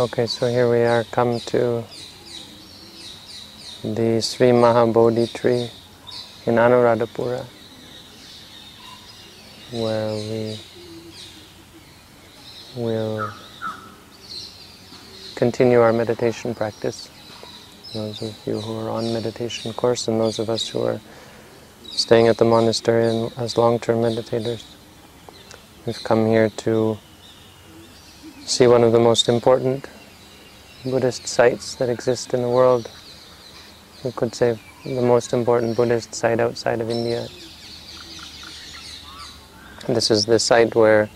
Okay, so here we are, come to the Sri Mahabodhi tree in Anuradhapura, where we will continue our meditation practice. Those of you who are on meditation course and those of us who are staying at the monastery as long-term meditators. We've come here to see one of the most important Buddhist sites that exist in the world. We could say the most important Buddhist site outside of India. This is the site where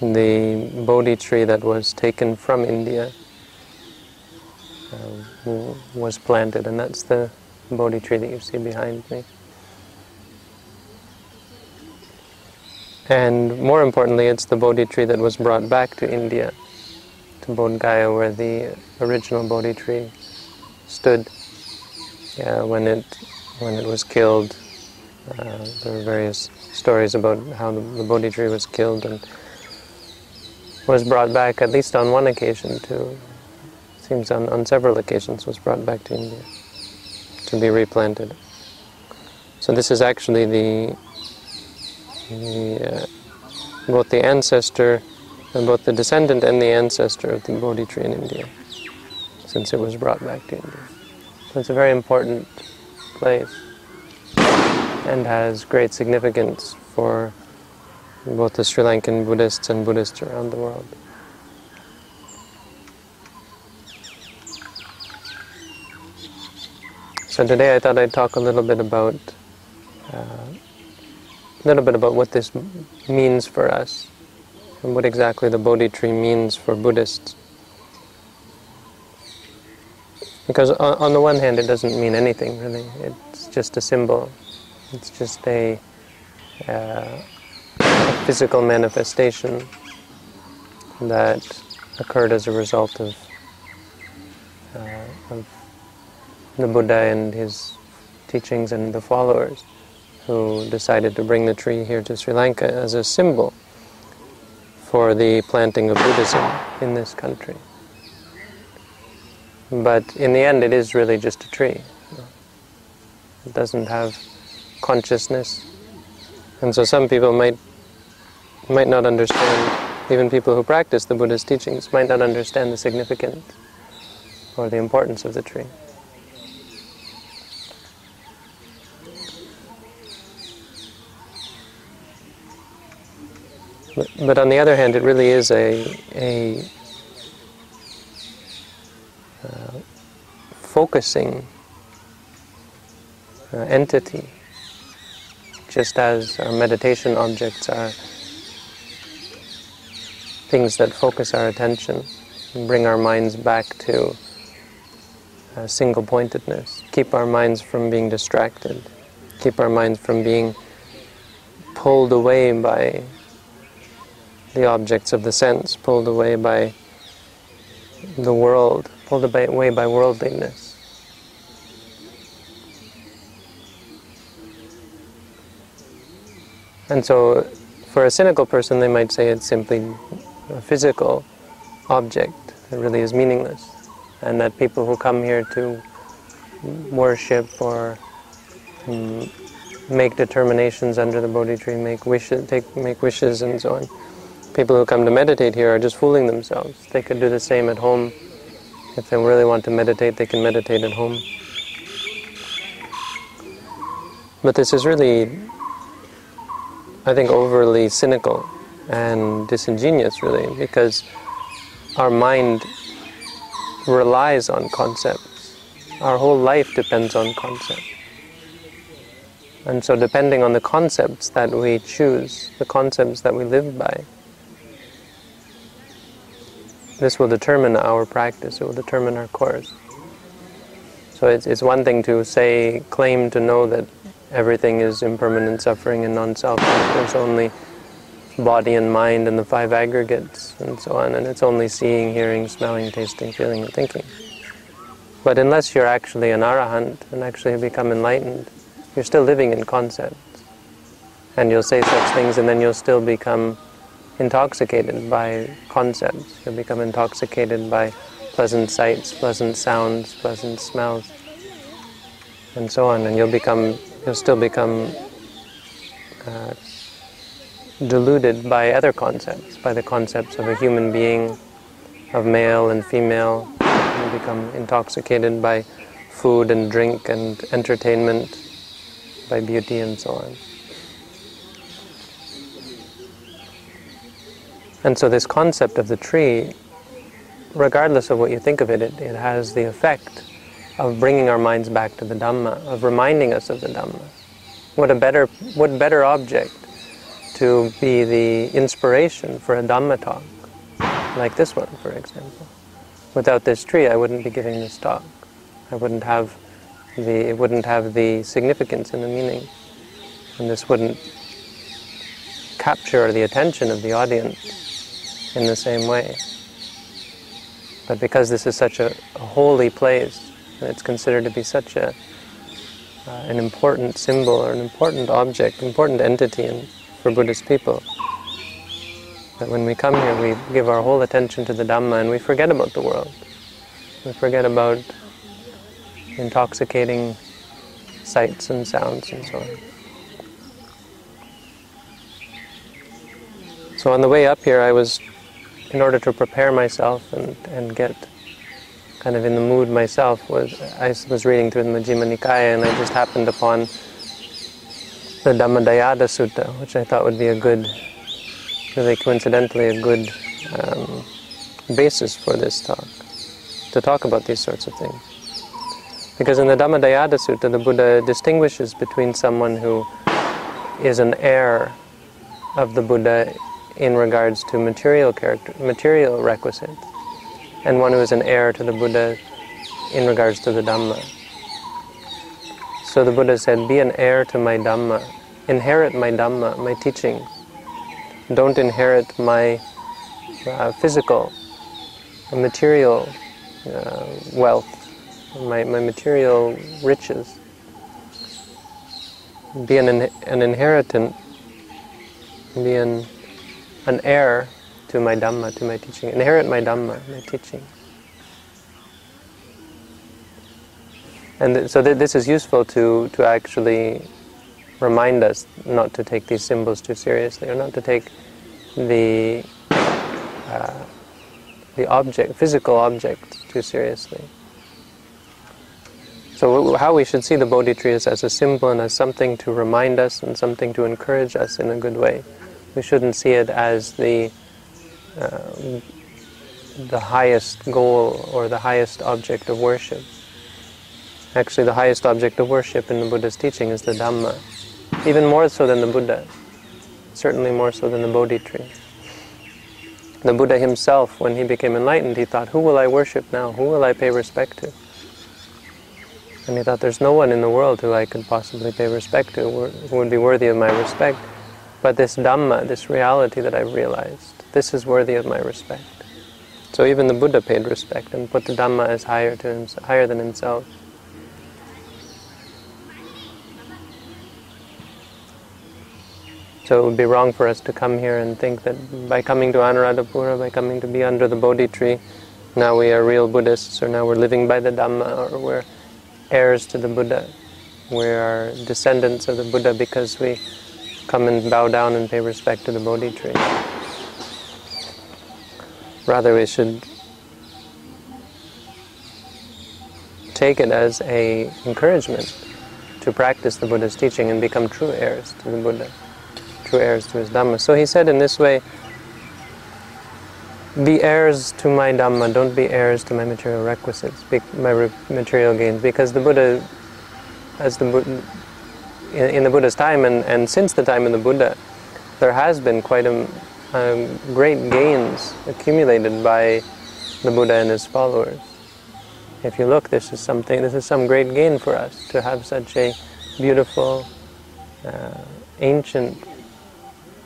the Bodhi tree that was taken from India uh, was planted, and that's the Bodhi tree that you see behind me. And more importantly, it's the Bodhi tree that was brought back to India, to Bodh Gaya, where the original Bodhi tree stood. Yeah, when it when it was killed, uh, there were various stories about how the, the Bodhi tree was killed and was brought back, at least on one occasion, to seems on, on several occasions was brought back to India to be replanted. So this is actually the uh, both the ancestor, and both the descendant and the ancestor of the Bodhi tree in India, since it was brought back to India. So it's a very important place and has great significance for both the Sri Lankan Buddhists and Buddhists around the world. So today I thought I'd talk a little bit about uh, little bit about what this means for us and what exactly the Bodhi tree means for Buddhists. Because on, on the one hand, it doesn't mean anything really. It's just a symbol. It's just a, uh, a physical manifestation that occurred as a result of, uh, of the Buddha and his teachings and the followers who decided to bring the tree here to Sri Lanka as a symbol for the planting of Buddhism in this country. But in the end, it is really just a tree. It doesn't have consciousness. And so some people might, might not understand, even people who practice the Buddha's teachings might not understand the significance or the importance of the tree. But, on the other hand, it really is a, a uh, focusing uh, entity, just as our meditation objects are things that focus our attention and bring our minds back to uh, single pointedness, keep our minds from being distracted, keep our minds from being pulled away by the objects of the sense, pulled away by the world, pulled away by worldliness. And so, for a cynical person, they might say it's simply a physical object that really is meaningless, and that people who come here to worship or um, make determinations under the Bodhi tree, make wishes, take, make wishes, and so on people who come to meditate here are just fooling themselves. They could do the same at home. If they really want to meditate, they can meditate at home. But this is really, I think, overly cynical and disingenuous, really, because our mind relies on concepts. Our whole life depends on concepts. And so, depending on the concepts that we choose, the concepts that we live by, this will determine our practice, it will determine our course. So it's, it's one thing to say, claim to know that everything is impermanent suffering and non-self, there's only body and mind and the five aggregates and so on, and it's only seeing, hearing, smelling, tasting, feeling, and thinking. But unless you're actually an arahant and actually become enlightened, you're still living in concepts. And you'll say such things and then you'll still become intoxicated by concepts. You'll become intoxicated by pleasant sights, pleasant sounds, pleasant smells, and so on. And you'll become, you'll still become uh, deluded by other concepts, by the concepts of a human being, of male and female. You become intoxicated by food and drink and entertainment, by beauty and so on. And so this concept of the tree, regardless of what you think of it, it, it has the effect of bringing our minds back to the Dhamma, of reminding us of the Dhamma. What a better, what better object to be the inspiration for a Dhamma talk, like this one, for example. Without this tree, I wouldn't be giving this talk. I wouldn't have the, it wouldn't have the significance and the meaning. And this wouldn't capture the attention of the audience in the same way. But because this is such a, a holy place, and it's considered to be such a, uh, an important symbol or an important object, important entity in, for Buddhist people, that when we come here we give our whole attention to the Dhamma and we forget about the world. We forget about intoxicating sights and sounds and so on. So on the way up here I was in order to prepare myself and, and get kind of in the mood myself was I was reading through the Majjhima Nikaya and I just happened upon the Dhammadayada Sutta, which I thought would be a good, really coincidentally, a good um, basis for this talk, to talk about these sorts of things. Because in the Dhammadayada Sutta, the Buddha distinguishes between someone who is an heir of the Buddha in regards to material character, material requisites, and one who is an heir to the Buddha in regards to the Dhamma. So the Buddha said, be an heir to my Dhamma, inherit my Dhamma, my teaching. Don't inherit my uh, physical, material uh, wealth, my, my material riches. Be an, an inheritant, be an an heir to my Dhamma, to my teaching, inherit my Dhamma, my teaching. And th- so th- this is useful to, to actually remind us not to take these symbols too seriously, or not to take the uh, the object, physical object, too seriously. So how we should see the Bodhi tree is as a symbol and as something to remind us and something to encourage us in a good way. We shouldn't see it as the uh, the highest goal or the highest object of worship. Actually, the highest object of worship in the Buddha's teaching is the Dhamma, even more so than the Buddha, certainly more so than the Bodhi tree. The Buddha himself, when he became enlightened, he thought, who will I worship now? Who will I pay respect to? And he thought, there's no one in the world who I could possibly pay respect to, who would be worthy of my respect. But this Dhamma, this reality that I've realized, this is worthy of my respect. So even the Buddha paid respect and put the Dhamma as higher, to him, higher than himself. So it would be wrong for us to come here and think that by coming to Anuradhapura, by coming to be under the Bodhi tree, now we are real Buddhists, or now we're living by the Dhamma, or we're heirs to the Buddha. We are descendants of the Buddha because we come and bow down and pay respect to the Bodhi tree. Rather, we should take it as a encouragement to practice the Buddha's teaching and become true heirs to the Buddha, true heirs to his Dhamma. So he said in this way, be heirs to my Dhamma, don't be heirs to my material requisites, my material gains, because the Buddha, as the Buddha, in, in the Buddha's time and, and since the time of the Buddha, there has been quite a, a great gains accumulated by the Buddha and his followers. If you look, this is something. This is some great gain for us to have such a beautiful, uh, ancient,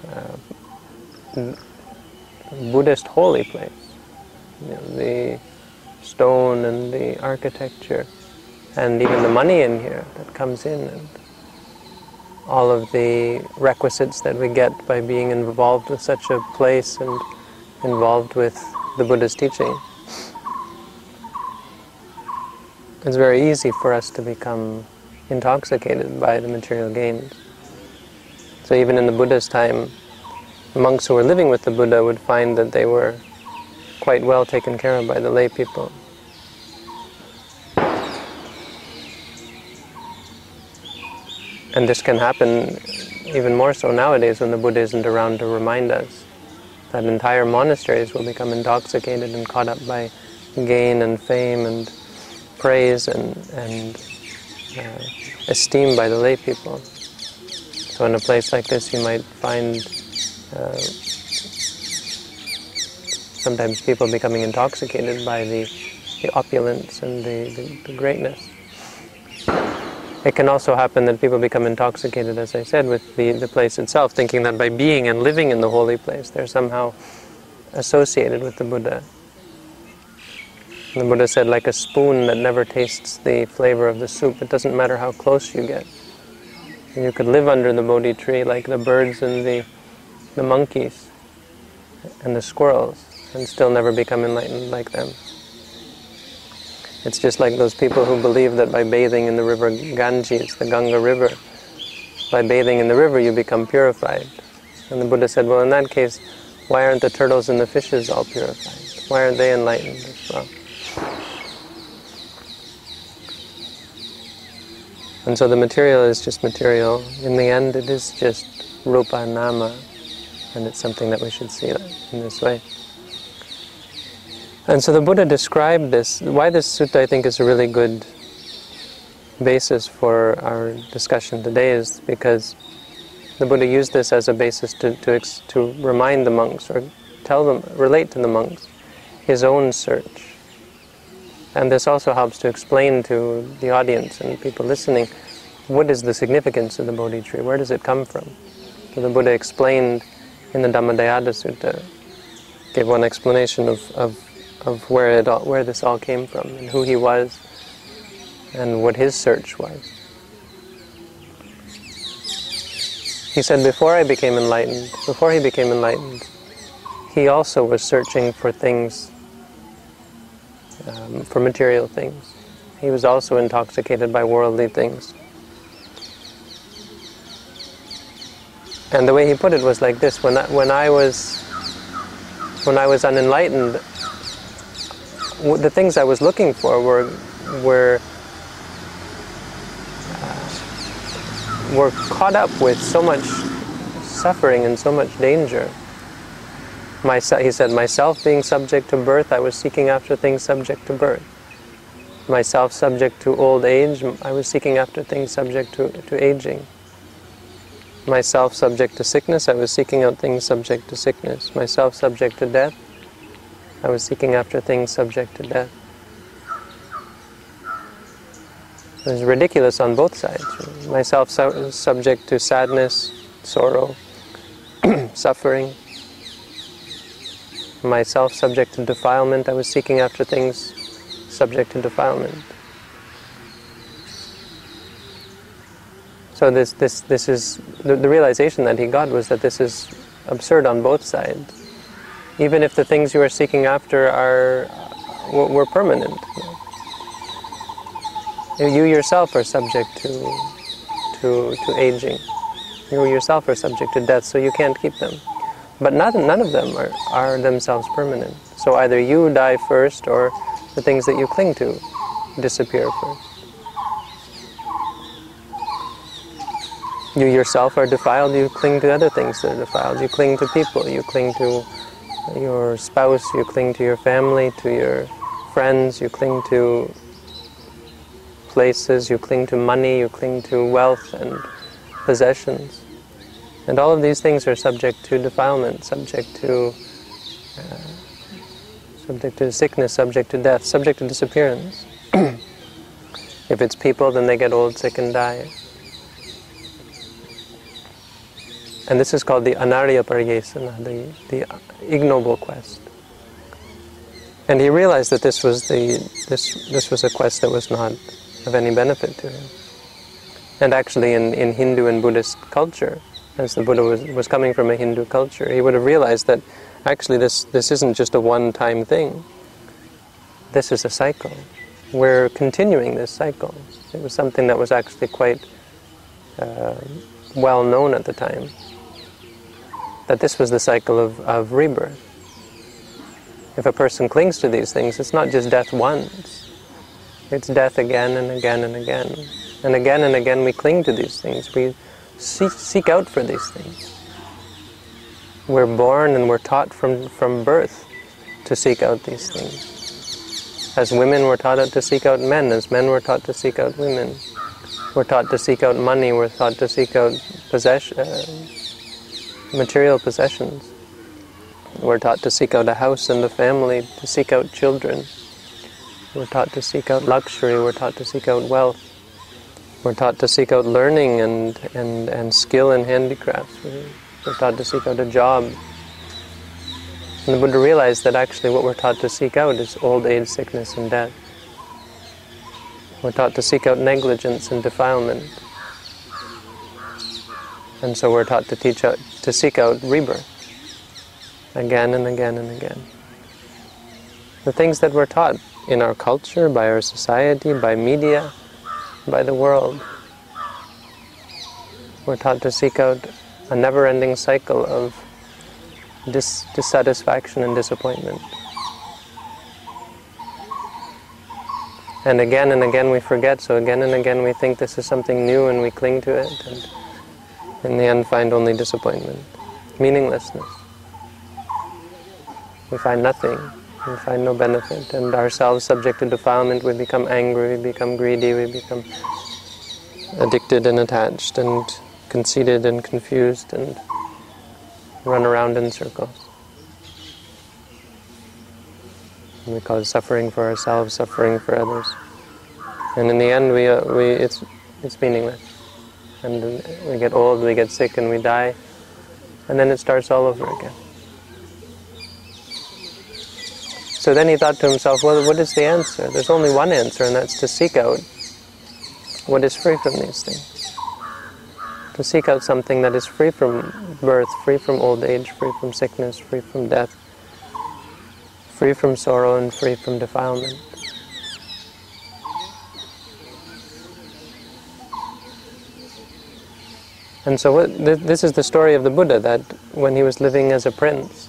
uh, Buddhist holy place. You know, the stone and the architecture, and even the money in here that comes in and all of the requisites that we get by being involved with such a place and involved with the Buddha's teaching. It's very easy for us to become intoxicated by the material gains. So even in the Buddha's time, monks who were living with the Buddha would find that they were quite well taken care of by the lay people. And this can happen even more so nowadays when the Buddha isn't around to remind us that entire monasteries will become intoxicated and caught up by gain and fame and praise and, and uh, esteem by the lay people. So in a place like this you might find uh, sometimes people becoming intoxicated by the, the opulence and the, the, the greatness. It can also happen that people become intoxicated, as I said, with the, the place itself, thinking that by being and living in the holy place, they're somehow associated with the Buddha. The Buddha said, like a spoon that never tastes the flavor of the soup, it doesn't matter how close you get. You could live under the Bodhi tree like the birds and the, the monkeys and the squirrels and still never become enlightened like them. It's just like those people who believe that by bathing in the river Ganges, the Ganga River, by bathing in the river you become purified. And the Buddha said, well in that case, why aren't the turtles and the fishes all purified? Why aren't they enlightened as well? And so the material is just material. In the end, it is just rupa nama, and it's something that we should see in this way. And so the Buddha described this. Why this sutta I think is a really good basis for our discussion today is because the Buddha used this as a basis to, to, to remind the monks or tell them, relate to the monks his own search. And this also helps to explain to the audience and people listening what is the significance of the Bodhi tree, where does it come from? So the Buddha explained in the Dhammadayada Sutta, gave one explanation of, of of where it all, where this all came from and who he was and what his search was. He said, before I became enlightened, before he became enlightened, he also was searching for things, um, for material things. He was also intoxicated by worldly things. And the way he put it was like this: when I, when I was when I was unenlightened, the things I was looking for were were uh, were caught up with so much suffering and so much danger. My, he said, myself being subject to birth, I was seeking after things subject to birth. Myself subject to old age, I was seeking after things subject to, to aging. Myself subject to sickness, I was seeking out things subject to sickness. Myself subject to death, I was seeking after things subject to death. It was ridiculous on both sides. Myself su subject to sadness, sorrow, suffering. Myself subject to defilement. I was seeking after things subject to defilement. So this, this, this is, the, the realization that he got was that this is absurd on both sides even if the things you are seeking after are were permanent. You yourself are subject to, to, to aging. You yourself are subject to death, so you can't keep them. But not, none of them are, are themselves permanent. So either you die first or the things that you cling to disappear first. You yourself are defiled, you cling to other things that are defiled. You cling to people, you cling to your spouse, you cling to your family, to your friends, you cling to places, you cling to money, you cling to wealth and possessions. And all of these things are subject to defilement, subject to uh, subject to sickness, subject to death, subject to disappearance. if it's people, then they get old, sick, and die. And this is called the Anarya Pariyesana, the, the ignoble quest. And he realized that this was, the, this, this was a quest that was not of any benefit to him. And actually, in, in Hindu and Buddhist culture, as the Buddha was, was coming from a Hindu culture, he would have realized that actually this, this isn't just a one time thing. This is a cycle. We're continuing this cycle. It was something that was actually quite uh, well known at the time. That this was the cycle of, of rebirth. If a person clings to these things, it's not just death once, it's death again and again and again. And again and again we cling to these things. We seek, seek out for these things. We're born and we're taught from, from birth to seek out these things. As women, we're taught to seek out men. As men, we're taught to seek out women. We're taught to seek out money. We're taught to seek out possession, uh, material possessions. We're taught to seek out a house and a family, to seek out children. We're taught to seek out luxury. We're taught to seek out wealth. We're taught to seek out learning and, and, and skill in handicrafts. We're taught to seek out a job. And the Buddha realized that actually what we're taught to seek out is old age, sickness, and death. We're taught to seek out negligence and defilement. And so we're taught to teach out, to seek out rebirth again and again and again. The things that we're taught in our culture, by our society, by media, by the world. We're taught to seek out a never ending cycle of dis- dissatisfaction and disappointment. And again and again we forget, so again and again we think this is something new and we cling to it, and in the end find only disappointment, meaninglessness. We find nothing, we find no benefit, and ourselves subject to defilement, we become angry, we become greedy, we become addicted and attached and conceited and confused and run around in circles. And we cause suffering for ourselves, suffering for others. And in the end, we, uh, we, it's, it's meaningless. And we get old, we get sick, and we die. And then it starts all over again. So then he thought to himself, well, what is the answer? There's only one answer, and that's to seek out what is free from these things. To seek out something that is free from birth, free from old age, free from sickness, free from death, free from sorrow, and free from defilement. And so, what, th- this is the story of the Buddha that when he was living as a prince,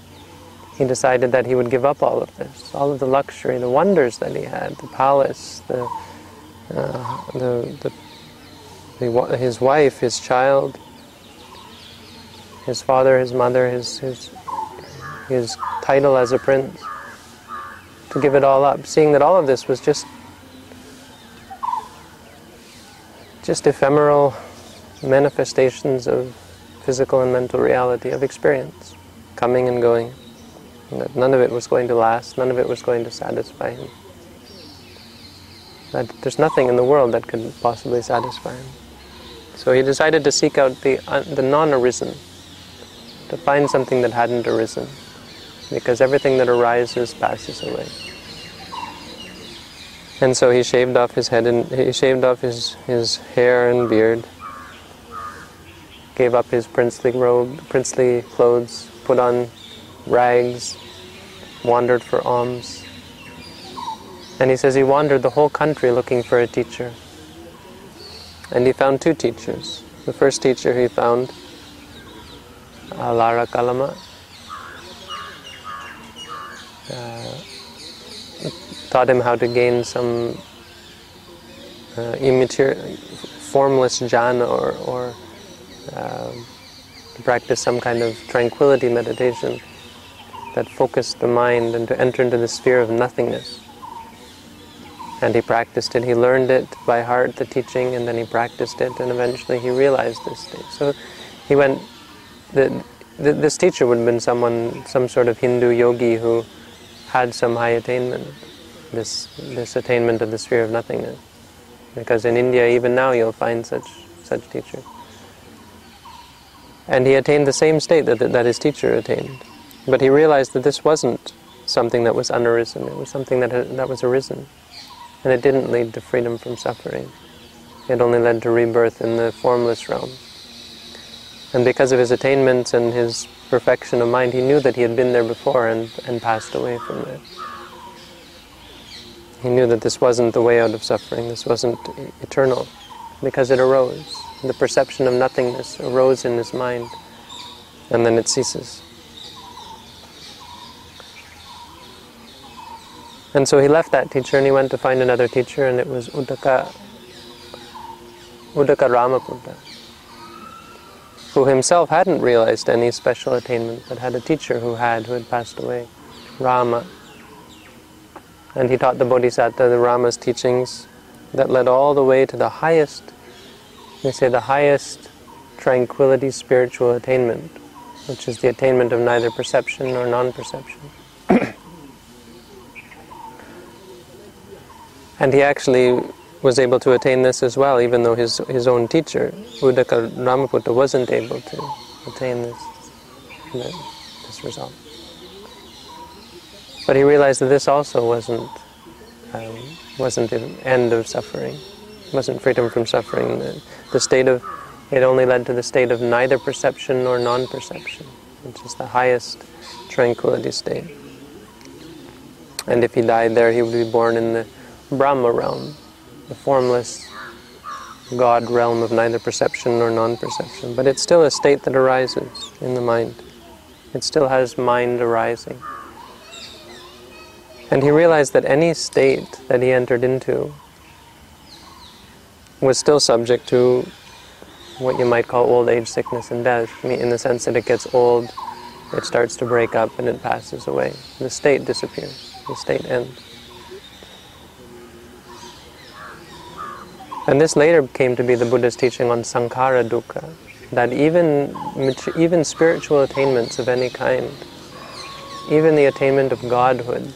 he decided that he would give up all of this, all of the luxury, the wonders that he had, the palace, the uh, the, the, his wife, his child, his father, his mother, his, his, his title as a prince, to give it all up, seeing that all of this was just just ephemeral manifestations of physical and mental reality of experience, coming and going. And that none of it was going to last, none of it was going to satisfy him. That there's nothing in the world that could possibly satisfy him. So he decided to seek out the, uh, the non-arisen, to find something that hadn't arisen, because everything that arises passes away. And so he shaved off his head and he shaved off his, his hair and beard, gave up his princely robe, princely clothes, put on rags, wandered for alms, and he says he wandered the whole country looking for a teacher. And he found two teachers. The first teacher he found, Alara Kalama, uh, taught him how to gain some uh, immaterial, formless jhana or, or to practice some kind of tranquility meditation that focused the mind and to enter into the sphere of nothingness and he practiced it. He learned it by heart, the teaching, and then he practiced it, and eventually he realized this state. So he went. The, the, this teacher would have been someone, some sort of Hindu yogi who had some high attainment, this this attainment of the sphere of nothingness. Because in India, even now, you'll find such such teachers. And he attained the same state that, that his teacher attained. But he realized that this wasn't something that was unarisen, it was something that, had, that was arisen and it didn't lead to freedom from suffering. It only led to rebirth in the formless realm. And because of his attainments and his perfection of mind, he knew that he had been there before and, and passed away from there. He knew that this wasn't the way out of suffering, this wasn't eternal, because it arose. The perception of nothingness arose in his mind, and then it ceases. And so he left that teacher and he went to find another teacher, and it was Uddaka, Uddaka Ramaputra, who himself hadn't realized any special attainment, but had a teacher who had, who had passed away, Rama. And he taught the Bodhisattva the Rama's teachings that led all the way to the highest, they say the highest tranquility spiritual attainment, which is the attainment of neither perception nor non-perception. and he actually was able to attain this as well, even though his, his own teacher, Uddaka Ramaputra, wasn't able to attain this, this result. But he realized that this also wasn't um, wasn't the end of suffering, wasn't freedom from suffering. The, the state of it only led to the state of neither perception nor non-perception, which is the highest tranquility state. And if he died there, he would be born in the Brahma realm, the formless God realm of neither perception nor non-perception. But it's still a state that arises in the mind. It still has mind arising. And he realized that any state that he entered into was still subject to what you might call old age, sickness, and death, in the sense that it gets old, it starts to break up, and it passes away. The state disappears, the state ends. And this later came to be the Buddha's teaching on sankhara dukkha, that even, even spiritual attainments of any kind, even the attainment of godhood,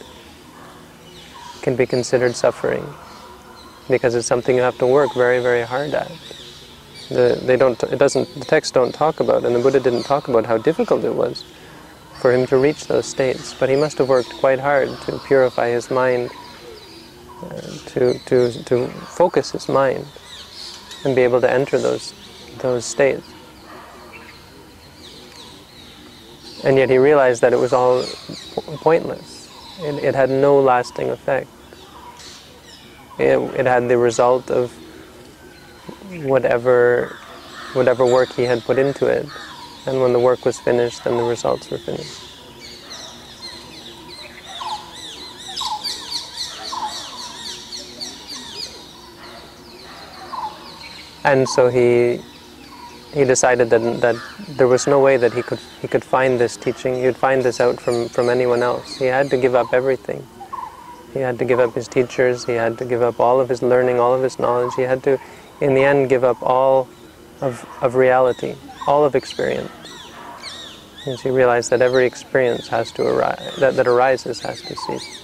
can be considered suffering because it's something you have to work very, very hard at. The, they don't, it doesn't, the texts don't talk about, and the Buddha didn't talk about how difficult it was for him to reach those states, but he must have worked quite hard to purify his mind, uh, to, to, to focus his mind, and be able to enter those, those states. And yet he realized that it was all pointless it, it had no lasting effect. It, it had the result of whatever, whatever work he had put into it. And when the work was finished, then the results were finished. And so he he decided that, that there was no way that he could, he could find this teaching, he would find this out from, from anyone else. He had to give up everything. He had to give up his teachers, he had to give up all of his learning, all of his knowledge. He had to, in the end, give up all of, of reality, all of experience. And he realized that every experience has to arise, that, that arises has to cease.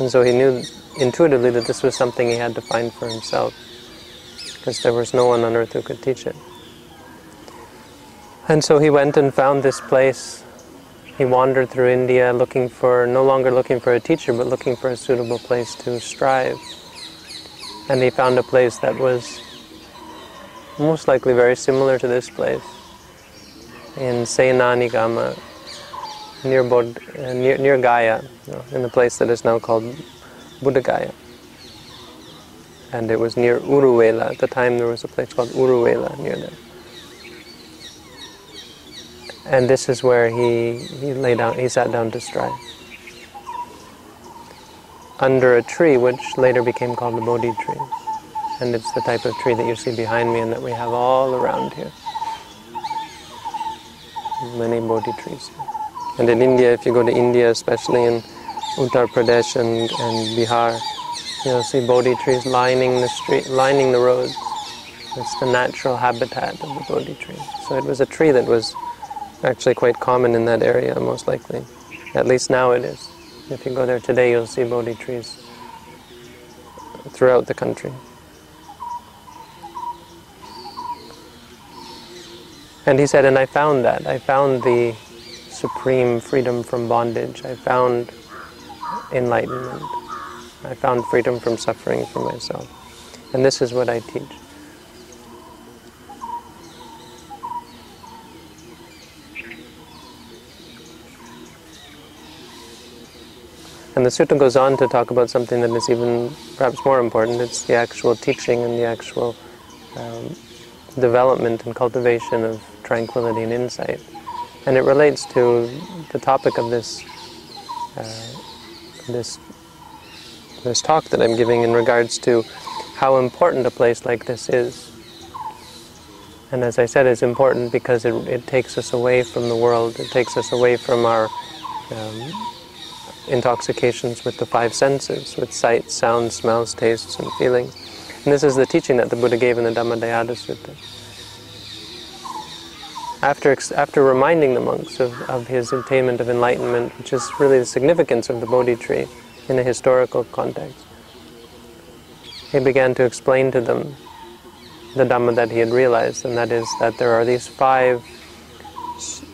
And so he knew intuitively that this was something he had to find for himself, because there was no one on earth who could teach it. And so he went and found this place. He wandered through India looking for, no longer looking for a teacher, but looking for a suitable place to strive. And he found a place that was most likely very similar to this place in Sena-Nigama, near, Bod, uh, near, near Gaya, in the place that is now called Buddha Gaya. And it was near Uruvela. At the time there was a place called Uruvela near there. And this is where he, he lay down, he sat down to strive. Under a tree, which later became called the Bodhi tree. And it's the type of tree that you see behind me and that we have all around here. Many Bodhi trees. And in India, if you go to India, especially in Uttar Pradesh and, and Bihar, you'll see Bodhi trees lining the street, lining the roads. It's the natural habitat of the Bodhi tree. So it was a tree that was actually quite common in that area, most likely. At least now it is. If you go there today, you'll see Bodhi trees throughout the country. And he said, and I found that. I found the supreme freedom from bondage. I found enlightenment. I found freedom from suffering for myself. And this is what I teach. And the sutta goes on to talk about something that is even perhaps more important. It's the actual teaching and the actual um, development and cultivation of tranquility and insight. And it relates to the topic of this uh, this this talk that I'm giving in regards to how important a place like this is. And as I said, it's important because it, it takes us away from the world. It takes us away from our um, intoxications with the five senses, with sight, sound, smells, tastes, and feelings. And this is the teaching that the Buddha gave in the Dhammadayada Sutta. After, after reminding the monks of, of his attainment of enlightenment, which is really the significance of the Bodhi tree in a historical context, he began to explain to them the Dhamma that he had realized, and that is that there are these five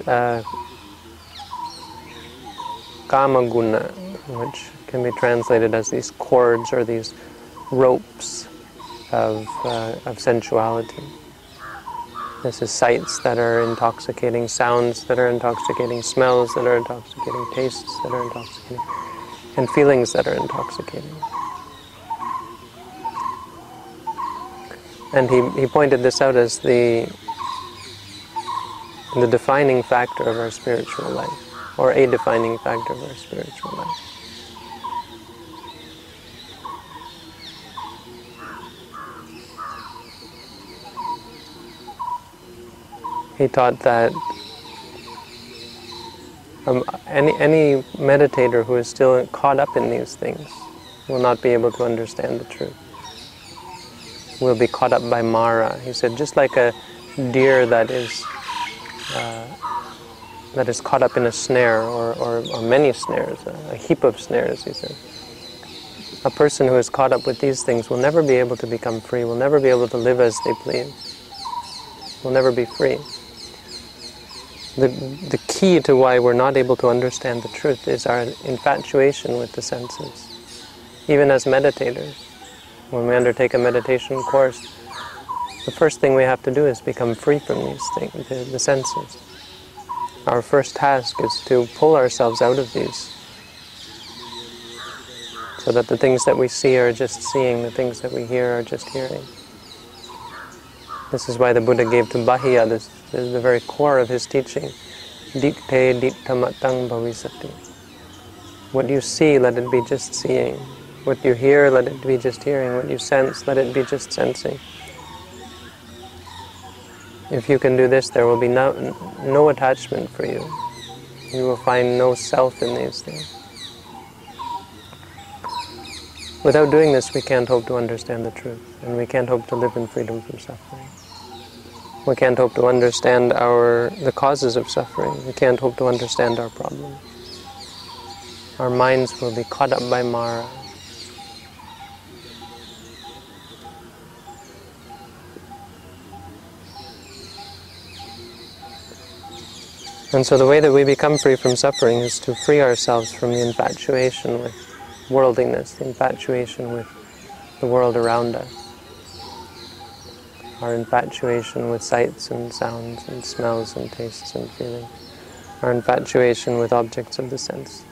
uh, kama guna, which can be translated as these cords or these ropes of, uh, of sensuality. This is sights that are intoxicating, sounds that are intoxicating, smells that are intoxicating, tastes that are intoxicating, and feelings that are intoxicating. And he, he pointed this out as the, the defining factor of our spiritual life, or a defining factor of our spiritual life. He taught that um, any, any meditator who is still caught up in these things will not be able to understand the truth will be caught up by Mara. He said, just like a deer that is uh, that is caught up in a snare or, or, or many snares, a, a, heap of snares, he said. A person who is caught up with these things will never be able to become free, will never be able to live as they please, will never be free. The, the key to why we're not able to understand the truth is our infatuation with the senses, even as meditators when we undertake a meditation course, the first thing we have to do is become free from these things, the, the senses. Our first task is to pull ourselves out of these so that the things that we see are just seeing, the things that we hear are just hearing. This is why the Buddha gave to Bahia, this, this is the very core of his teaching. Ditthe dittamatang bhavisati. What you see, let it be just seeing. What you hear, let it be just hearing. What you sense, let it be just sensing. If you can do this, there will be no, no attachment for you. You will find no self in these things. Without doing this, we can't hope to understand the truth, and we can't hope to live in freedom from suffering. We can't hope to understand our the causes of suffering. We can't hope to understand our problems. Our minds will be caught up by Mara, And so the way that we become free from suffering is to free ourselves from the infatuation with worldliness, the infatuation with the world around us, our infatuation with sights and sounds and smells and tastes and feelings, our infatuation with objects of the sense,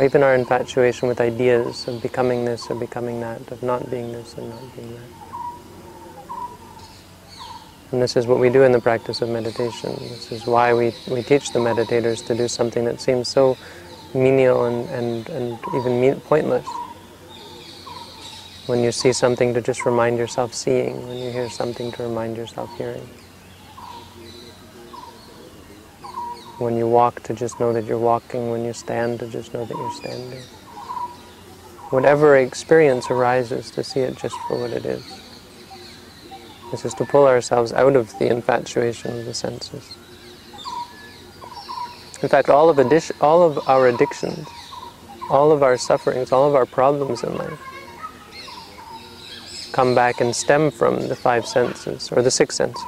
even our infatuation with ideas of becoming this or becoming that, of not being this and not being that. And this is what we do in the practice of meditation. This is why we, we teach the meditators to do something that seems so menial and, and, and even pointless. When you see something to just remind yourself seeing, when you hear something to remind yourself hearing. When you walk to just know that you're walking, when you stand to just know that you're standing. Whatever experience arises, to see it just for what it is. This is to pull ourselves out of the infatuation of the senses. In fact, all of, addition, all of our addictions, all of our sufferings, all of our problems in life come back and stem from the five senses, or the six senses.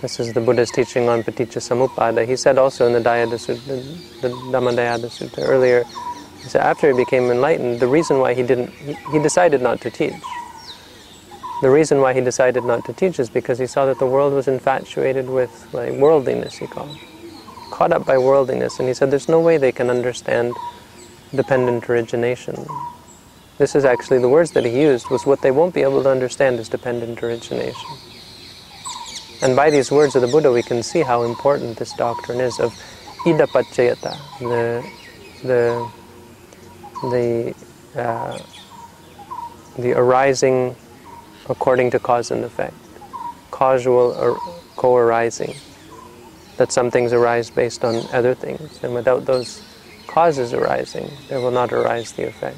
This is the Buddha's teaching on paticca samuppada. He said also in the, Dayada Sutta, the, the Dhammadayada Sutta earlier, he said after he became enlightened, the reason why he didn't, he, he decided not to teach the reason why he decided not to teach is because he saw that the world was infatuated with like worldliness, he called. Caught up by worldliness, and he said there's no way they can understand dependent origination. This is actually the words that he used, was what they won't be able to understand is dependent origination. And by these words of the Buddha, we can see how important this doctrine is of idappaccayata, the, the, the, uh, the arising according to cause and effect, causal or co-arising, that some things arise based on other things, and without those causes arising, there will not arise the effect.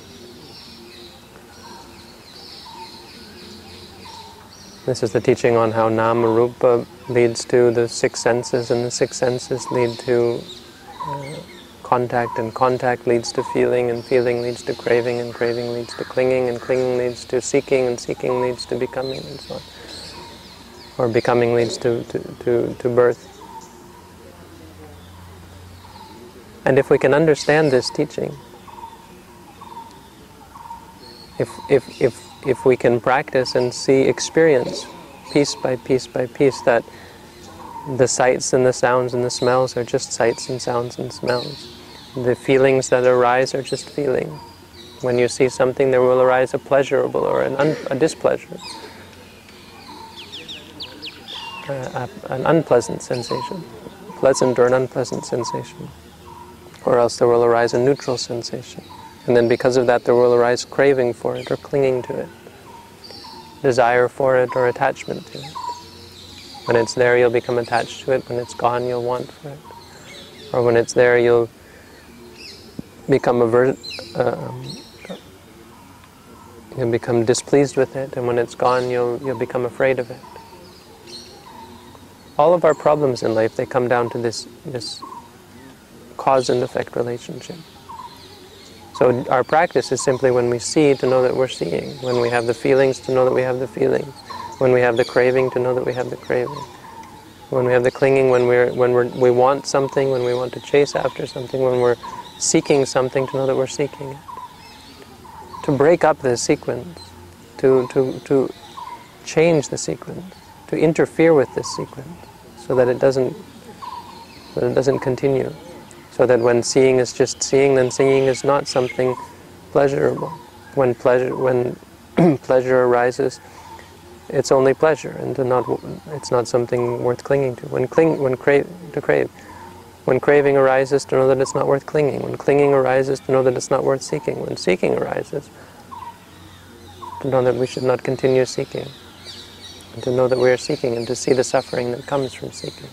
This is the teaching on how nama rupa leads to the six senses, and the six senses lead to uh, contact, and contact leads to feeling, and feeling leads to craving, and craving leads to clinging, and clinging leads to seeking, and seeking leads to becoming, and so on. Or becoming leads to, to, to, to birth. And if we can understand this teaching, if, if, if if we can practice and see, experience piece by piece by piece that the sights and the sounds and the smells are just sights and sounds and smells. The feelings that arise are just feeling. When you see something, there will arise a pleasurable or an un- a displeasure, a, a, an unpleasant sensation, pleasant or an unpleasant sensation, or else there will arise a neutral sensation. And then because of that, there will arise craving for it or clinging to it, desire for it or attachment to it. When it's there, you'll become attached to it. When it's gone, you'll want for it. Or when it's there, you'll become aver- uh, you'll become displeased with it. And when it's gone, you'll you'll become afraid of it. All of our problems in life they come down to this this cause and effect relationship. So our practice is simply when we see to know that we're seeing, when we have the feelings to know that we have the feelings, when we have the craving to know that we have the craving, when we have the clinging, when we're when we're, we want something, when we want to chase after something, when we're seeking something to know that we're seeking it. To break up the sequence, to to to change the sequence, to interfere with this sequence, so that it doesn't that it doesn't continue. So that when seeing is just seeing, then seeing is not something pleasurable. When pleasure, when pleasure arises, it's only pleasure, and not, it's not something worth clinging to. When cling, when crave, to crave, when craving arises, to know that it's not worth clinging. When clinging arises, to know that it's not worth seeking. When seeking arises, to know that we should not continue seeking, and to know that we are seeking, and to see the suffering that comes from seeking.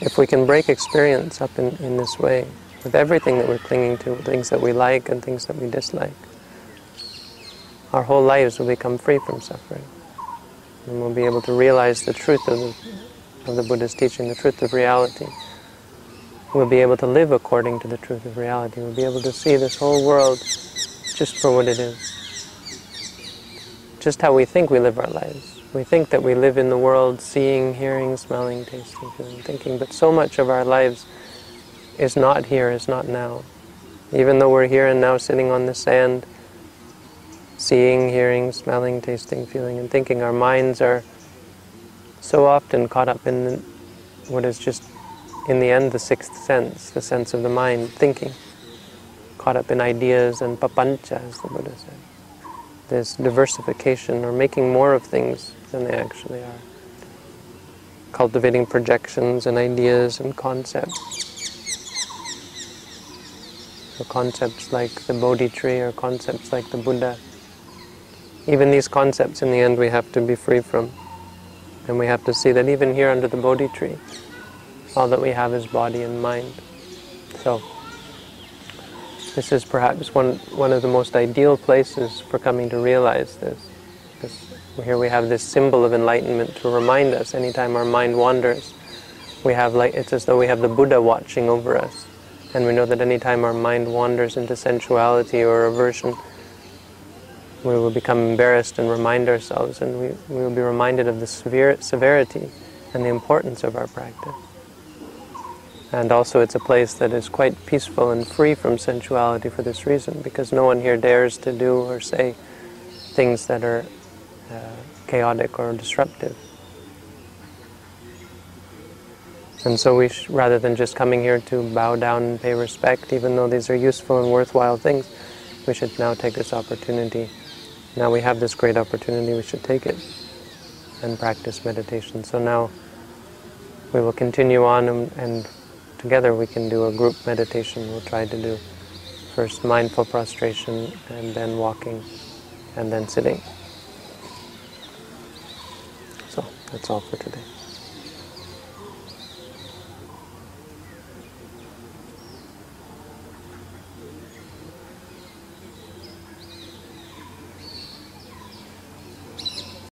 If we can break experience up in, in this way, with everything that we're clinging to, things that we like and things that we dislike, our whole lives will become free from suffering. And we'll be able to realize the truth of the, of the Buddha's teaching, the truth of reality. We'll be able to live according to the truth of reality. We'll be able to see this whole world just for what it is. Just how we think we live our lives. We think that we live in the world seeing, hearing, smelling, tasting, feeling, thinking, but so much of our lives is not here, is not now. Even though we're here and now sitting on the sand, seeing, hearing, smelling, tasting, feeling, and thinking, our minds are so often caught up in what is just, in the end, the sixth sense, the sense of the mind, thinking, caught up in ideas and papancha, as the Buddha said. This diversification or making more of things than they actually are. Cultivating projections and ideas and concepts. So concepts like the Bodhi tree or concepts like the Buddha. Even these concepts in the end we have to be free from. And we have to see that even here under the Bodhi tree, all that we have is body and mind. So, this is perhaps one, one of the most ideal places for coming to realize this. Because here we have this symbol of enlightenment to remind us anytime our mind wanders. We have like it's as though we have the Buddha watching over us. And we know that anytime our mind wanders into sensuality or aversion, we will become embarrassed and remind ourselves, and we, we will be reminded of the severe, severity and the importance of our practice. And also, it's a place that is quite peaceful and free from sensuality for this reason, because no one here dares to do or say things that are uh, chaotic or disruptive. And so we, sh- rather than just coming here to bow down and pay respect, even though these are useful and worthwhile things, we should now take this opportunity. Now we have this great opportunity, we should take it and practice meditation. So now we will continue on and, and together we can do a group meditation. We'll try to do first mindful prostration and then walking and then sitting. So that's all for today.